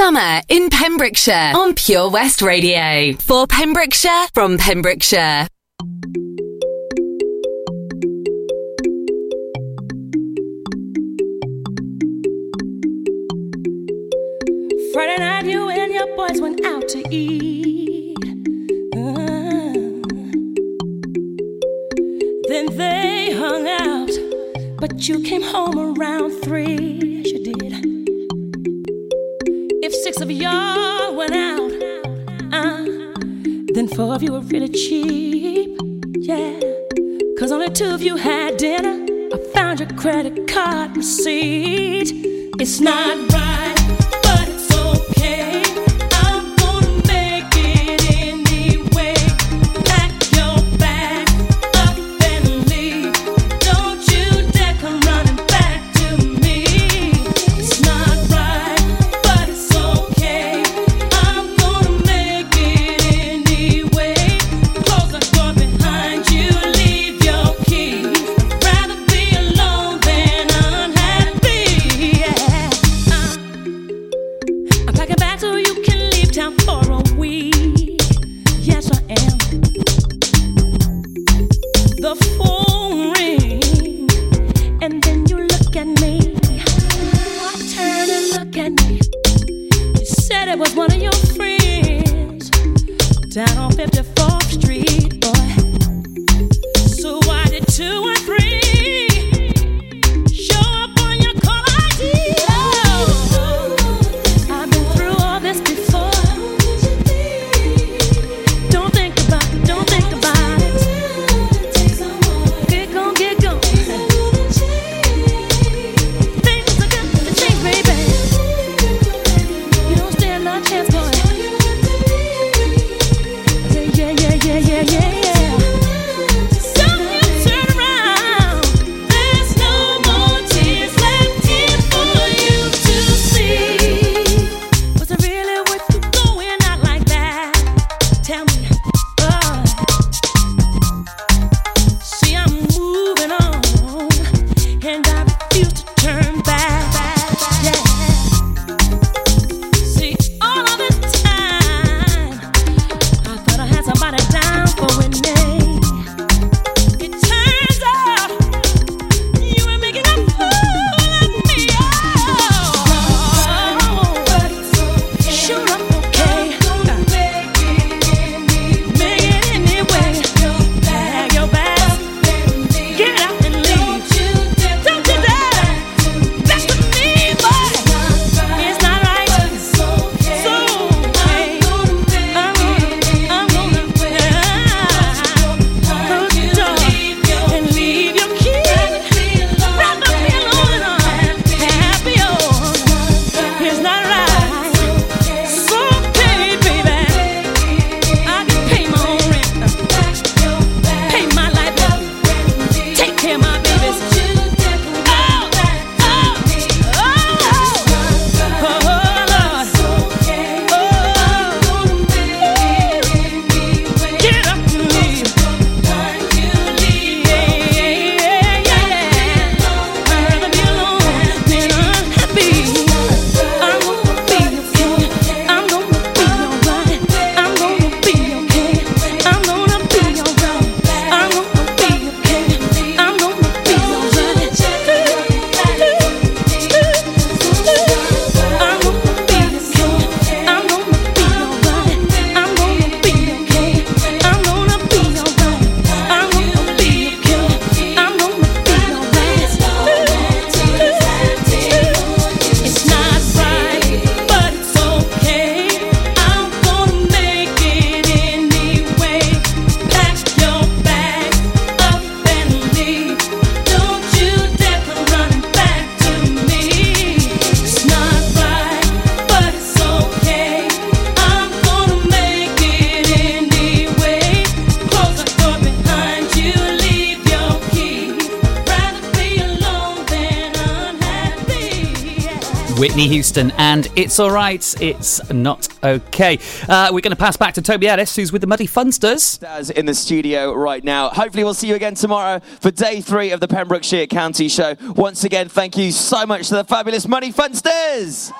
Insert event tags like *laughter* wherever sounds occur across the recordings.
Summer in Pembrokeshire on Pure West Radio. For Pembrokeshire, from Pembrokeshire. Friday night, you and your boys went out to eat. Uh, then they hung out, but you came home around three. of y'all went out. Uh, then four of you were really cheap. Yeah. Cause only two of you had dinner. I found your credit card receipt. It's not right. Whitney Houston and It's Alright, It's Not Okay. Uh, we're going to pass back to Toby Ellis, who's with the Muddy Funsters. In the studio right now. Hopefully, we'll see you again tomorrow for day three of the Pembrokeshire County Show. Once again, thank you so much to the fabulous Muddy Funsters.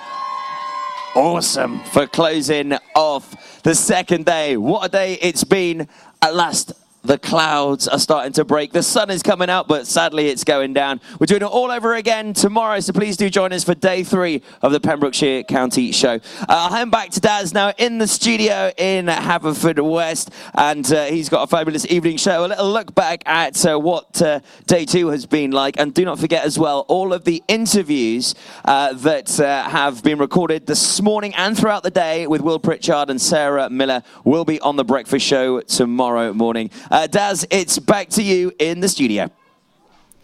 Awesome for closing off the second day. What a day it's been at last the clouds are starting to break. The sun is coming out, but sadly it's going down. We're doing it all over again tomorrow, so please do join us for day three of the Pembrokeshire County Show. Uh, hand back to Daz now in the studio in Haverfordwest, and uh, he's got a fabulous evening show. A little look back at uh, what uh, day two has been like, and do not forget as well all of the interviews uh, that uh, have been recorded this morning and throughout the day with Will Pritchard and Sarah Miller will be on the breakfast show tomorrow morning. Uh, Daz, it's back to you in the studio.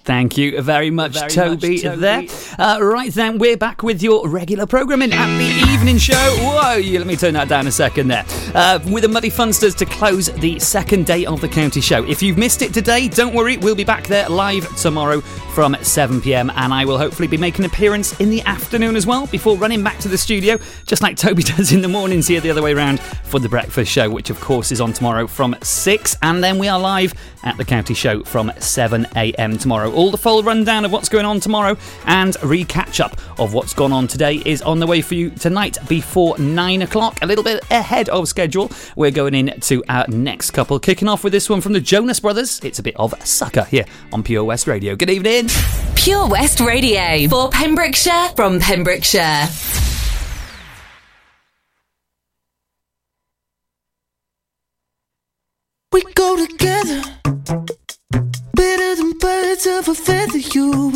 Thank you very much, Very Toby, much, Toby. there. Uh, right then, we're back with your regular programming at the evening show. Whoa, yeah, let me turn that down a second there. Uh, with the Muddy Funsters to close the second day of the county show. If you've missed it today, don't worry, we'll be back there live tomorrow from 7 pm, and I will hopefully be making an appearance in the afternoon as well before running back to the studio, just like Toby *laughs* does in the mornings here the other way around for the breakfast show, which of course is on tomorrow from 6, and then we are live at the county show from 7 am tomorrow. All the full rundown of what's going on tomorrow and re catch up of what's gone on today is on the way for you tonight before 9 o'clock, a little bit ahead of schedule. We're going into our next couple, kicking off with this one from the Jonas Brothers. It's a bit of a Sucker here on Pure West Radio. Good evening. Pure West Radio for Pembrokeshire from Pembrokeshire. We go together, of feather, you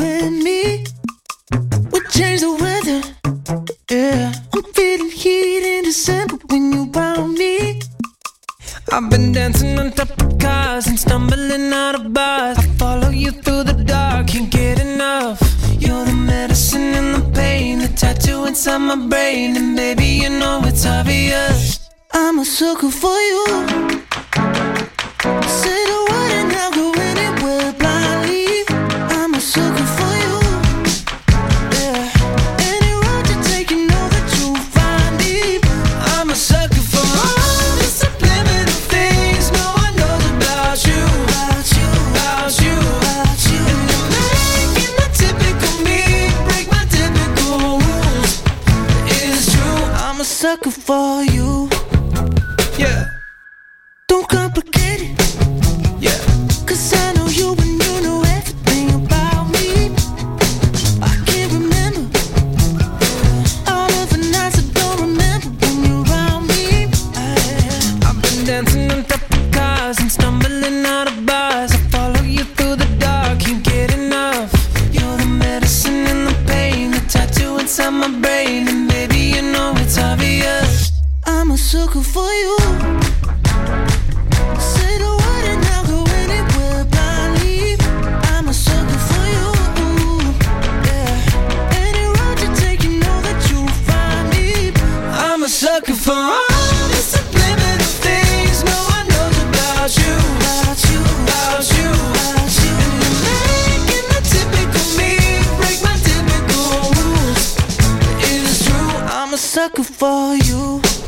sucker for you.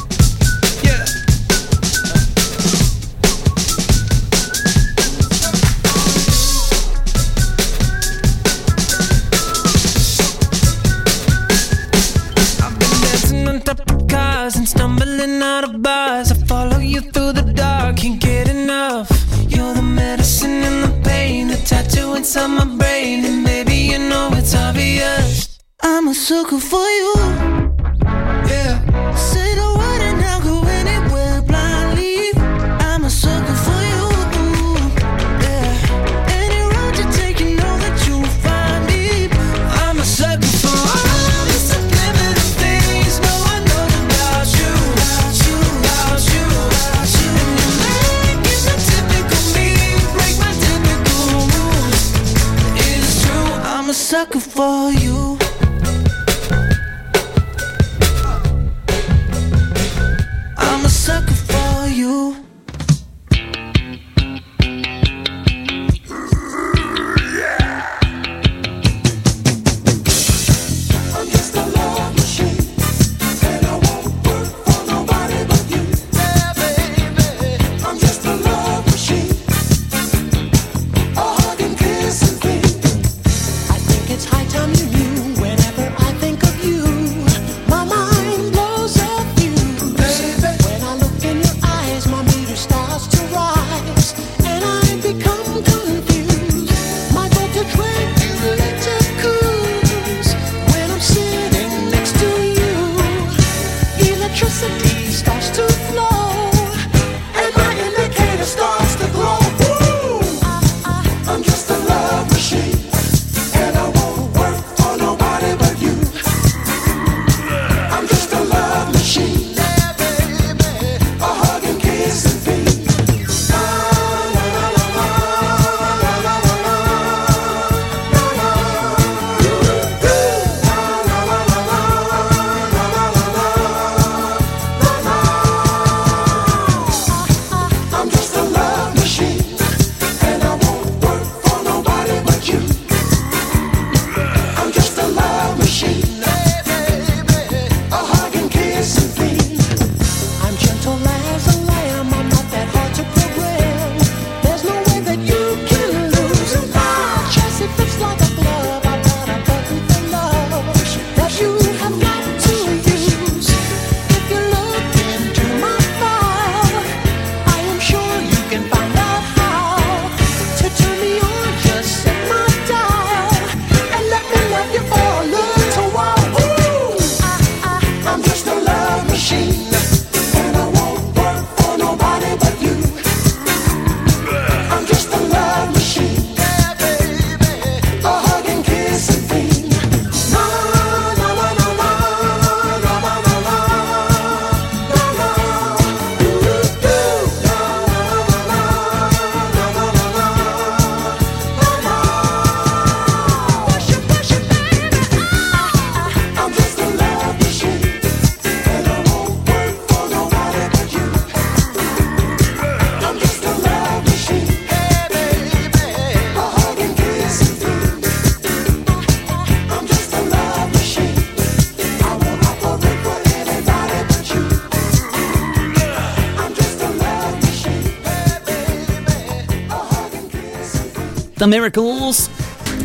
The Miracles.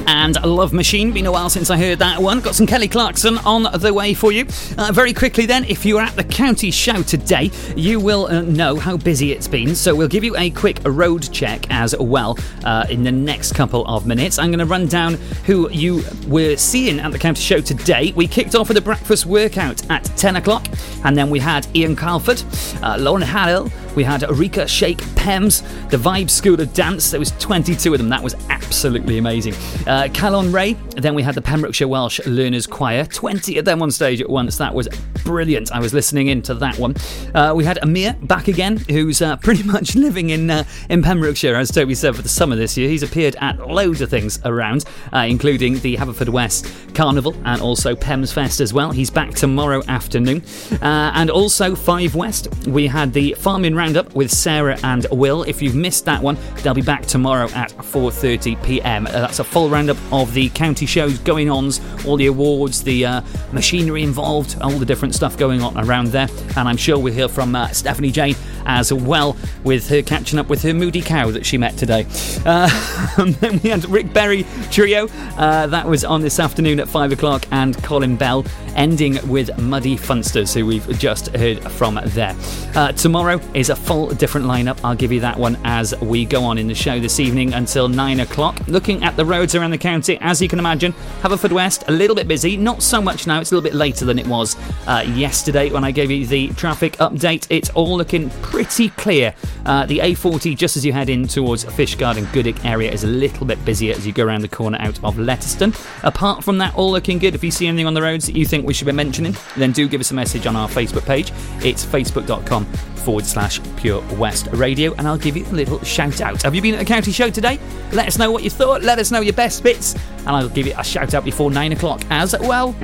And Love Machine. Been a while since I heard that one. Got some Kelly Clarkson on the way for you. Uh, very quickly, then, if you're at the county show today, you will uh, know how busy it's been. So we'll give you a quick road check as well uh, in the next couple of minutes. I'm going to run down who you were seeing at the county show today. We kicked off with a breakfast workout at 10 o'clock, and then we had Ian Calford, uh, Lauren Harrell. We had Rika Shake Pems, the Vibe School of Dance. There was 22 of them. That was absolutely amazing. Uh, Ray. Then we had the Pembrokeshire Welsh Learners Choir. 20 of them on stage at once. That was brilliant. I was listening into that one. Uh, we had Amir back again, who's uh, pretty *laughs* much living in uh, in Pembrokeshire, as Toby said, for the summer this year. He's appeared at loads of things around, uh, including the Haverfordwest Carnival and also Pems Fest as well. He's back tomorrow afternoon. Uh, and also Five West. We had the Farming Roundup with Sarah and Will. If you've missed that one, they'll be back tomorrow at 4:30 p.m. Uh, that's a full roundup of the county shows going ons, all the awards, the uh, machinery involved, all the different stuff going on around there. And I'm sure we'll hear from uh, Stephanie Jane as well with her catching up with her moody cow that she met today. Uh, *laughs* and then we had Rick Berry Trio. Uh, that was on this afternoon at five o'clock, and Colin Bell ending with Muddy Funsters, who we've just heard from there. Uh, tomorrow is a full different lineup. I'll give you that one as we go on in the show this evening until nine o'clock. Looking at the roads around the county, as you can imagine, Haverfordwest a little bit busy. Not so much now. It's a little bit later than it was uh, yesterday when I gave you the traffic update. It's all looking pretty clear. Uh, the A40, just as you head in towards Fishguard and Goodwick area, is a little bit busier as you go around the corner out of Letterston. Apart from that, all looking good. If you see anything on the roads that you think we should be mentioning, then do give us a message on our Facebook page. It's facebook.com forward slash Pure West Radio, and I'll give you a little shout out. Have you been at the county show today? Let us know what you thought. Let us know your best bits, and I'll give you a shout out before nine o'clock as well.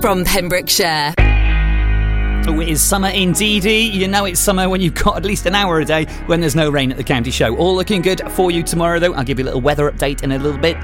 from Pembrokeshire. Oh, it is summer indeed. You know it's summer when you've got at least an hour a day when there's no rain at the county show. All looking good for you tomorrow, though. I'll give you a little weather update in a little bit.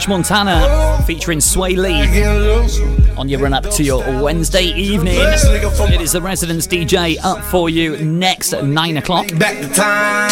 French Montana featuring Swae Lee on your run up to your Wednesday evening. It is the Residence DJ up for you next at 9 o'clock. Back to time.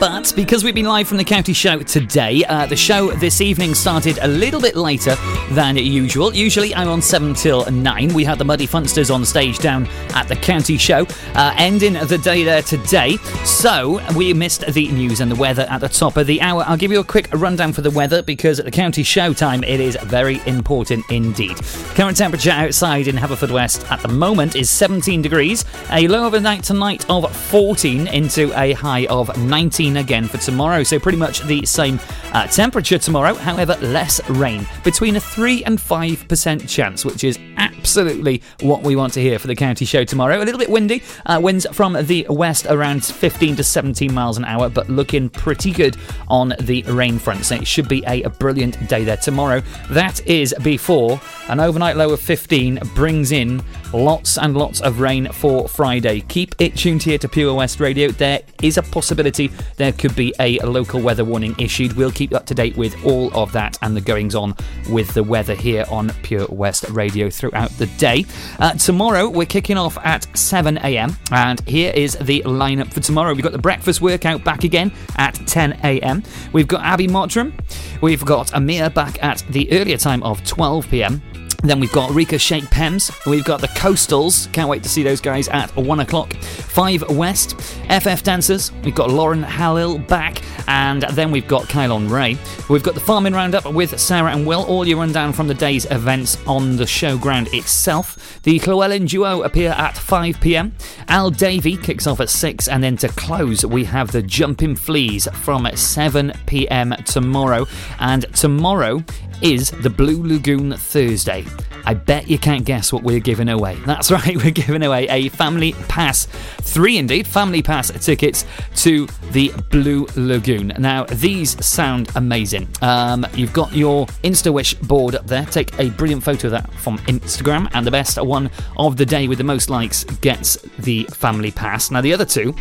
But because we've been live from the county show today, uh, the show this evening started a little bit later than usual. Usually I'm on 7 till 9. We had the Muddy Funsters on stage down at the county show, uh, ending the day there today. So we missed the news and the weather at the top of the hour. I'll give you a quick rundown for the weather because at the county show time it is very important indeed. Current temperature outside in Haverfordwest at the moment is 17 degrees, a low overnight tonight of 14 into a high of 19 again for tomorrow. So pretty much the same uh, temperature tomorrow, however, less rain. Between a 3 and 5% chance, which is absolutely what we want to hear for the county show tomorrow. A little bit windy, uh, winds from the west around 15 to 17 miles an hour, but looking pretty good on the rain front. So it should be a, a brilliant day there tomorrow. That is before an overnight low of 15 brings in lots and lots of rain for Friday. Keep it tuned here to Pure West Radio. There is a possibility there could be a local weather warning issued. We'll keep up to date with all of that and the goings on with the weather here on Pure West Radio throughout the day. Uh, tomorrow, we're kicking off at 7 a.m. And here is the lineup for tomorrow. We've got the breakfast workout back again at 10 a.m. We've got Abby Mottram. We've got Amir back at the earlier time of 12 p.m. Then we've got Rika Shake Pems. We've got the Coastals. Can't wait to see those guys at one o'clock. Five West. FF Dancers. We've got Lauren Hallill back. And then we've got Kylon Ray. We've got the Farming Roundup with Sarah and Will. All your rundown from the day's events on the showground itself. The Llewellyn Duo appear at 5 pm. Al Davey kicks off at 6. And then to close, we have the Jumping Fleas from 7 pm tomorrow. And tomorrow is the Blue Lagoon Thursday. I bet you can't guess what we're giving away. *laughs* That's right, we're giving away a family pass, three indeed, family pass tickets to the Blue Lagoon. Now, these sound amazing. Um, you've got your Insta Wish board up there. Take a brilliant photo of that from Instagram, and the best one of the day with the most likes gets the family pass. Now, the other two,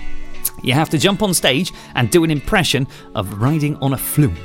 you have to jump on stage and do an impression of riding on a flume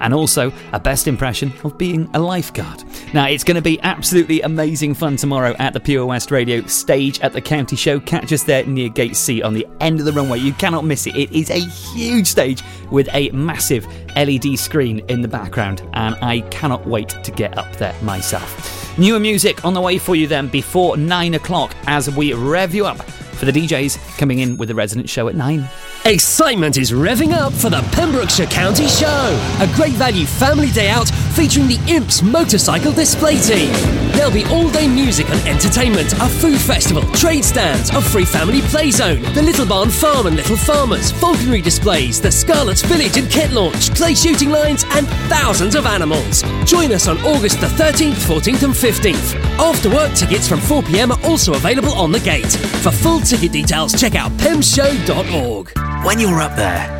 and also a best impression of being a lifeguard. Now, it's going to be absolutely amazing fun tomorrow at the Pure West Radio stage at the county show. Catch us there near Gate C on the end of the runway. You cannot miss it. It is a huge stage with a massive LED screen in the background, and I cannot wait to get up there myself. Newer music on the way for you then before nine o'clock as we rev you up for the DJs coming in with the resident show at nine. Excitement is revving up for the Pembrokeshire County Show, a great value family day out featuring the Imps Motorcycle Display Team. There'll be all day music and entertainment, a food festival, trade stands, a free family play zone, the Little Barn Farm and Little Farmers, falconry displays, the Scarlets Village and kit launch, clay shooting lines, and thousands of animals. Join us on August the 13th, 14th, and 15th. After work tickets from 4 pm are also available on the gate. For full ticket details, check out pemshow.org. When you're up there,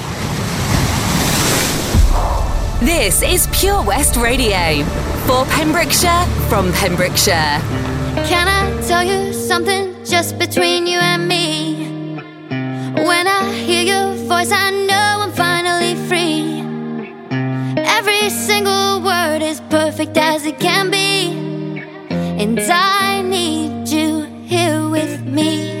This is Pure West Radio for Pembrokeshire from Pembrokeshire. Can I tell you something just between you and me? When I hear your voice, I know I'm finally free. Every single word is perfect as it can be. And I need you here with me.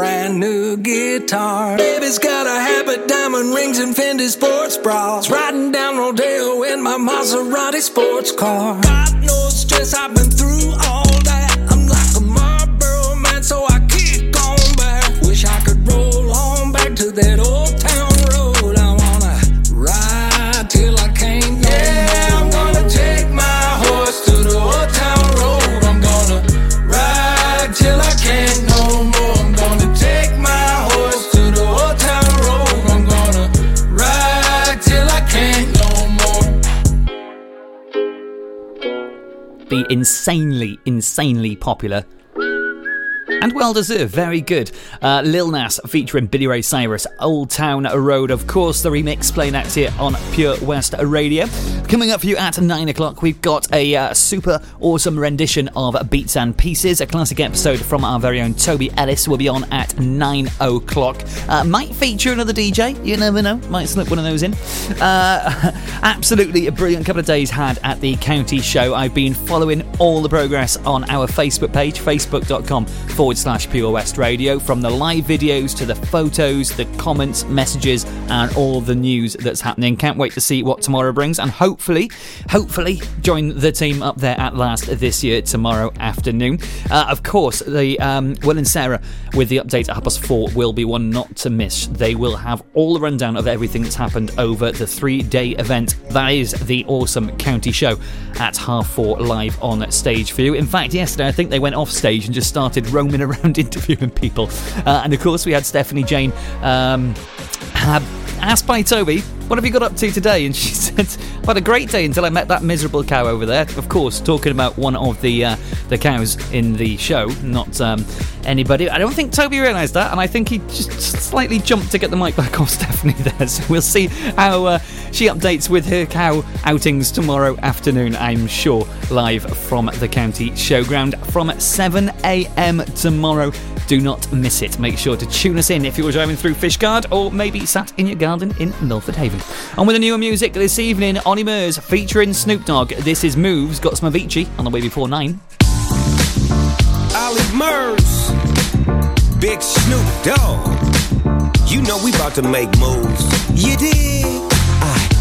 Brand new guitar. Baby's got a habit, diamond rings, and Fendi sports bras. Riding down Rodeo in my Maserati sports car. Got no stress, I've been through all insanely, insanely popular. And well deserved, very good. Uh, Lil Nas featuring Billy Ray Cyrus, Old Town Road. Of course, the remix playing out here on Pure West Radio. Coming up for you at 9 o'clock, we've got a uh, super awesome rendition of Beats and Pieces, a classic episode from our very own Toby Ellis will be on at 9 o'clock. Uh, might feature another DJ, you never know, might slip one of those in. Uh, *laughs* absolutely a brilliant couple of days had at the county show. I've been following all the progress on our Facebook page, facebook.com forward slash Pure West Radio, from the live videos to the photos, the comments, messages, and all the news that's happening. Can't wait to see what tomorrow brings, and hopefully, hopefully, join the team up there at last this year tomorrow afternoon. Uh, of course, the um, Will and Sarah with the update at half past four will be one not to miss. They will have all the rundown of everything that's happened over the three day event. That is the awesome county show at half four live on stage for you. In fact, yesterday I think they went off stage and just started roaming around *laughs* interviewing people. Uh, and of course, we had Stephanie Jane um, had asked by Toby, What have you got up to today? And she *laughs* said, I've had a great day until I met that miserable cow over there. Of course, talking about one of the uh, the cows in the show, not um, anybody. I don't think Toby realised that, and I think he just slightly jumped to get the mic back *laughs* off Stephanie there. So we'll see how uh, she updates with her cow outings tomorrow afternoon, I'm sure, live from the county showground from 7 a.m. tomorrow. Do not miss it. Make sure to tune us in if you're driving through Fishguard or maybe sat in your garden in Milford Haven. And with the newer music this evening, Ollie Murs featuring Snoop Dogg. This is Moves, got some Avicii on the way before 9. Ollie Murs, Big Snoop Dogg. You know we about to make moves. You dig?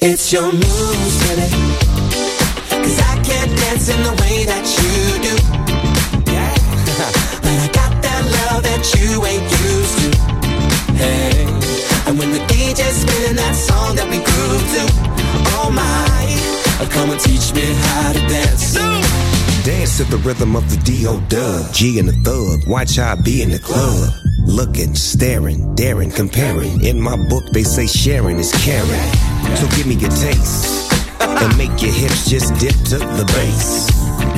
It's your moves, baby. Cause I can't dance in the way that you do. Yeah. *laughs* but I got that love that you ain't used to. Hey. And when the DJ's spinning that song that we grew to, oh my, come and teach me how to dance. Dance to the rhythm of the D.O. Dub. G and the thug. Watch I be in the club. Looking, staring, daring, comparing. In my book, they say sharing is caring. So give me your taste. And make your hips just dip to the bass.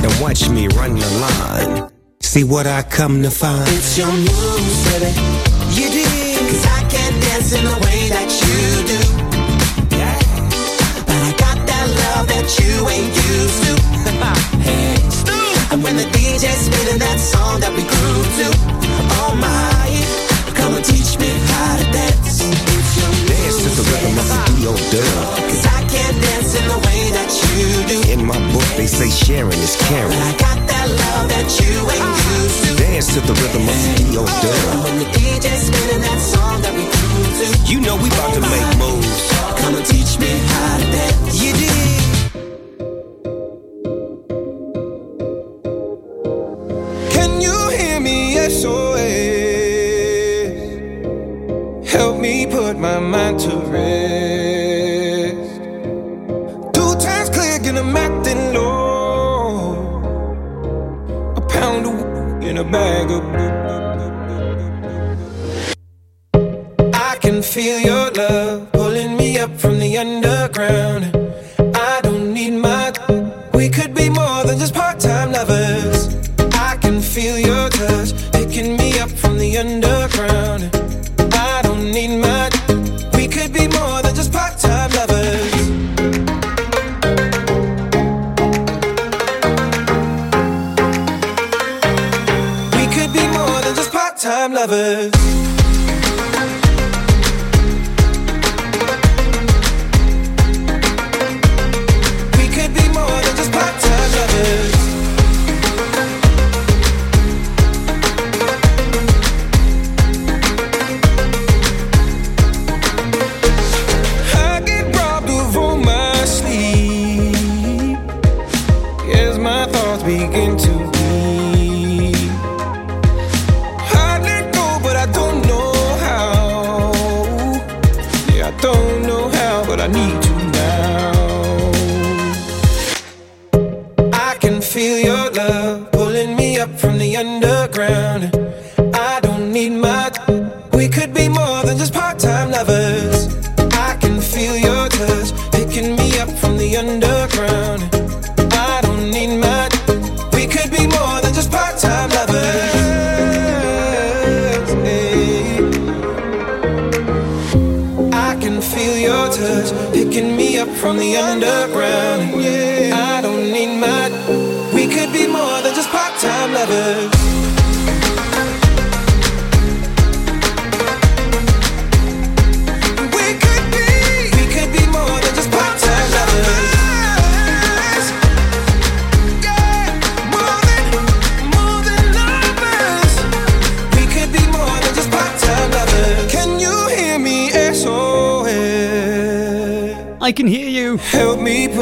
And watch me run the line. See what I come to find. It's your moves, baby. You did. Cause I can't dance in the way that you do. Yeah. But I got that love that you ain't used to. *laughs* hey. And when the DJ's spinning that song that we grew to, oh my, come and teach me how to dance. It's your Dance to the rhythm of the D.O. Dub. Cause I can't dance in the way that you do. In my book, they say sharing is caring. But I got that love that you ain't used to. Dance to the rhythm of the D.O. Oh, Dub. When the DJ's spinning that song that we grew to, You know we about to make moves. come and teach me how to dance. You did. Can you hear me? SOS. Help me put my mind to rest. Two times click and I'm acting low. A pound of w- in a bag of. I can feel your love pulling me up from the underground. I don't need my. We could be more than just part-time lovers. I can feel your touch picking me up from the underground. Need my.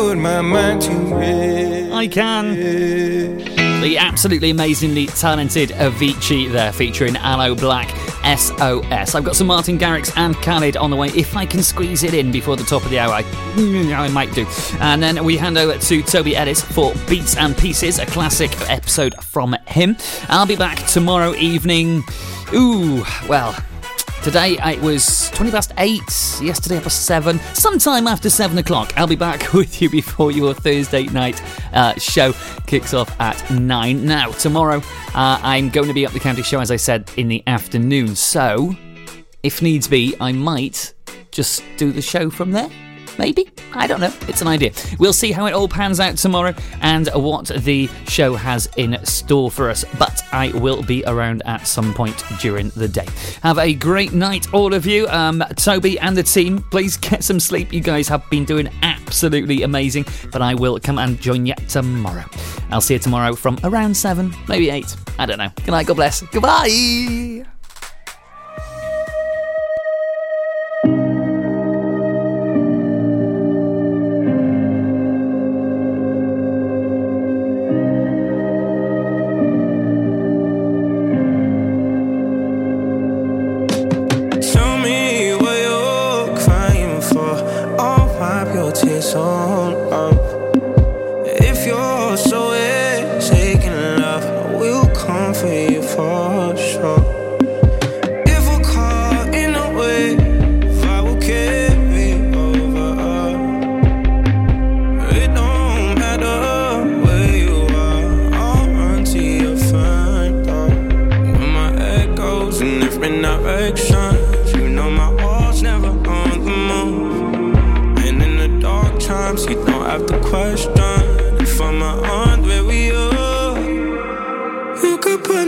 Put my mind to it. I can. The absolutely amazingly talented Avicii there featuring Aloe Blacc SOS. I've got some Martin Garrix and Khalid on the way. If I can squeeze it in before the top of the hour, I, mm, I might do. And then we hand over to Toby Ellis for Beats and Pieces, a classic episode from him. I'll be back tomorrow evening. Ooh, well, Today it was 20 past 8, yesterday it 7, sometime after 7 o'clock. I'll be back *laughs* with you before your Thursday night uh, show kicks off at 9. Now, tomorrow uh, I'm going to be up the county show, as I said, in the afternoon. So, if needs be, I might just do the show from there. Maybe? I don't know. It's an idea. We'll see how it all pans out tomorrow and what the show has in store for us. But I will be around at some point during the day. Have a great night, all of you. Um, Toby and the team, please get some sleep. You guys have been doing absolutely amazing. But I will come and join you tomorrow. I'll see you tomorrow from around 7, maybe 8. I don't know. Good night, God bless. Goodbye. Different directions, you know my heart's never on the move. And in the dark times, you don't have to question if I'm on where we are. You could put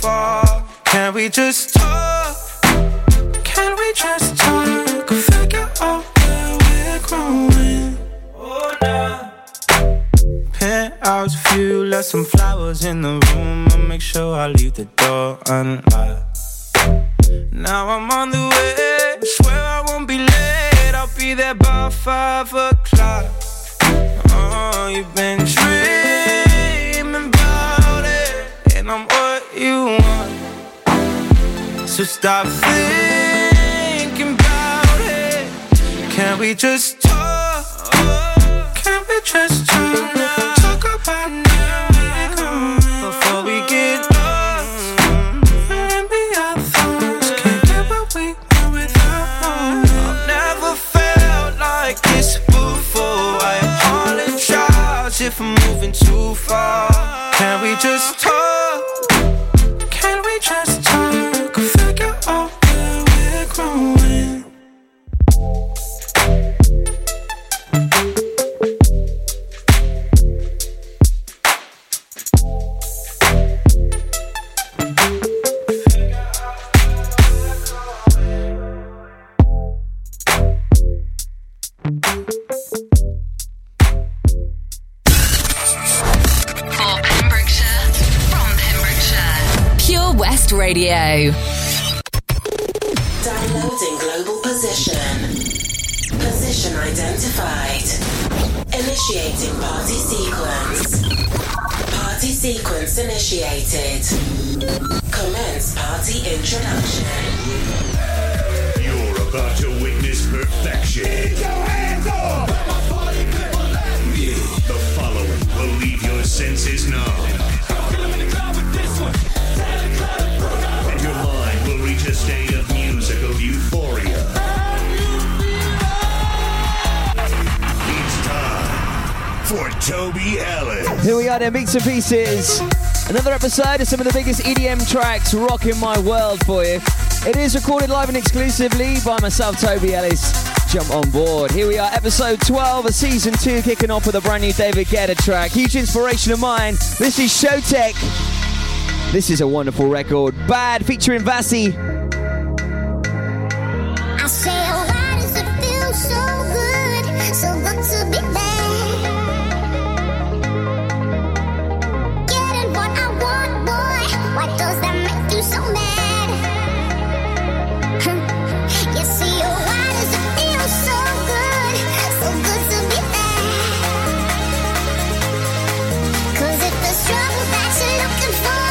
Far. Can we just talk? Can we just talk? Figure out where we're growing. Oh, nah. Penthouse view, left some flowers in the room. I'll make sure I leave the door unlocked. Now I'm on the way. Swear I won't be late. I'll be there by five o'clock. Oh, you've been dreaming about it, and I'm you want. So stop thinking about it. Can we just talk? Can we just talk? Talk about where and pieces. Another episode of some of the biggest EDM tracks rocking my world for you. It is recorded live and exclusively by myself, Toby Ellis. Jump on board. Here we are, episode 12 of season 2, kicking off with a brand new David Guetta track. Huge inspiration of mine. This is Showtek. This is a wonderful record. Bad featuring Vassy.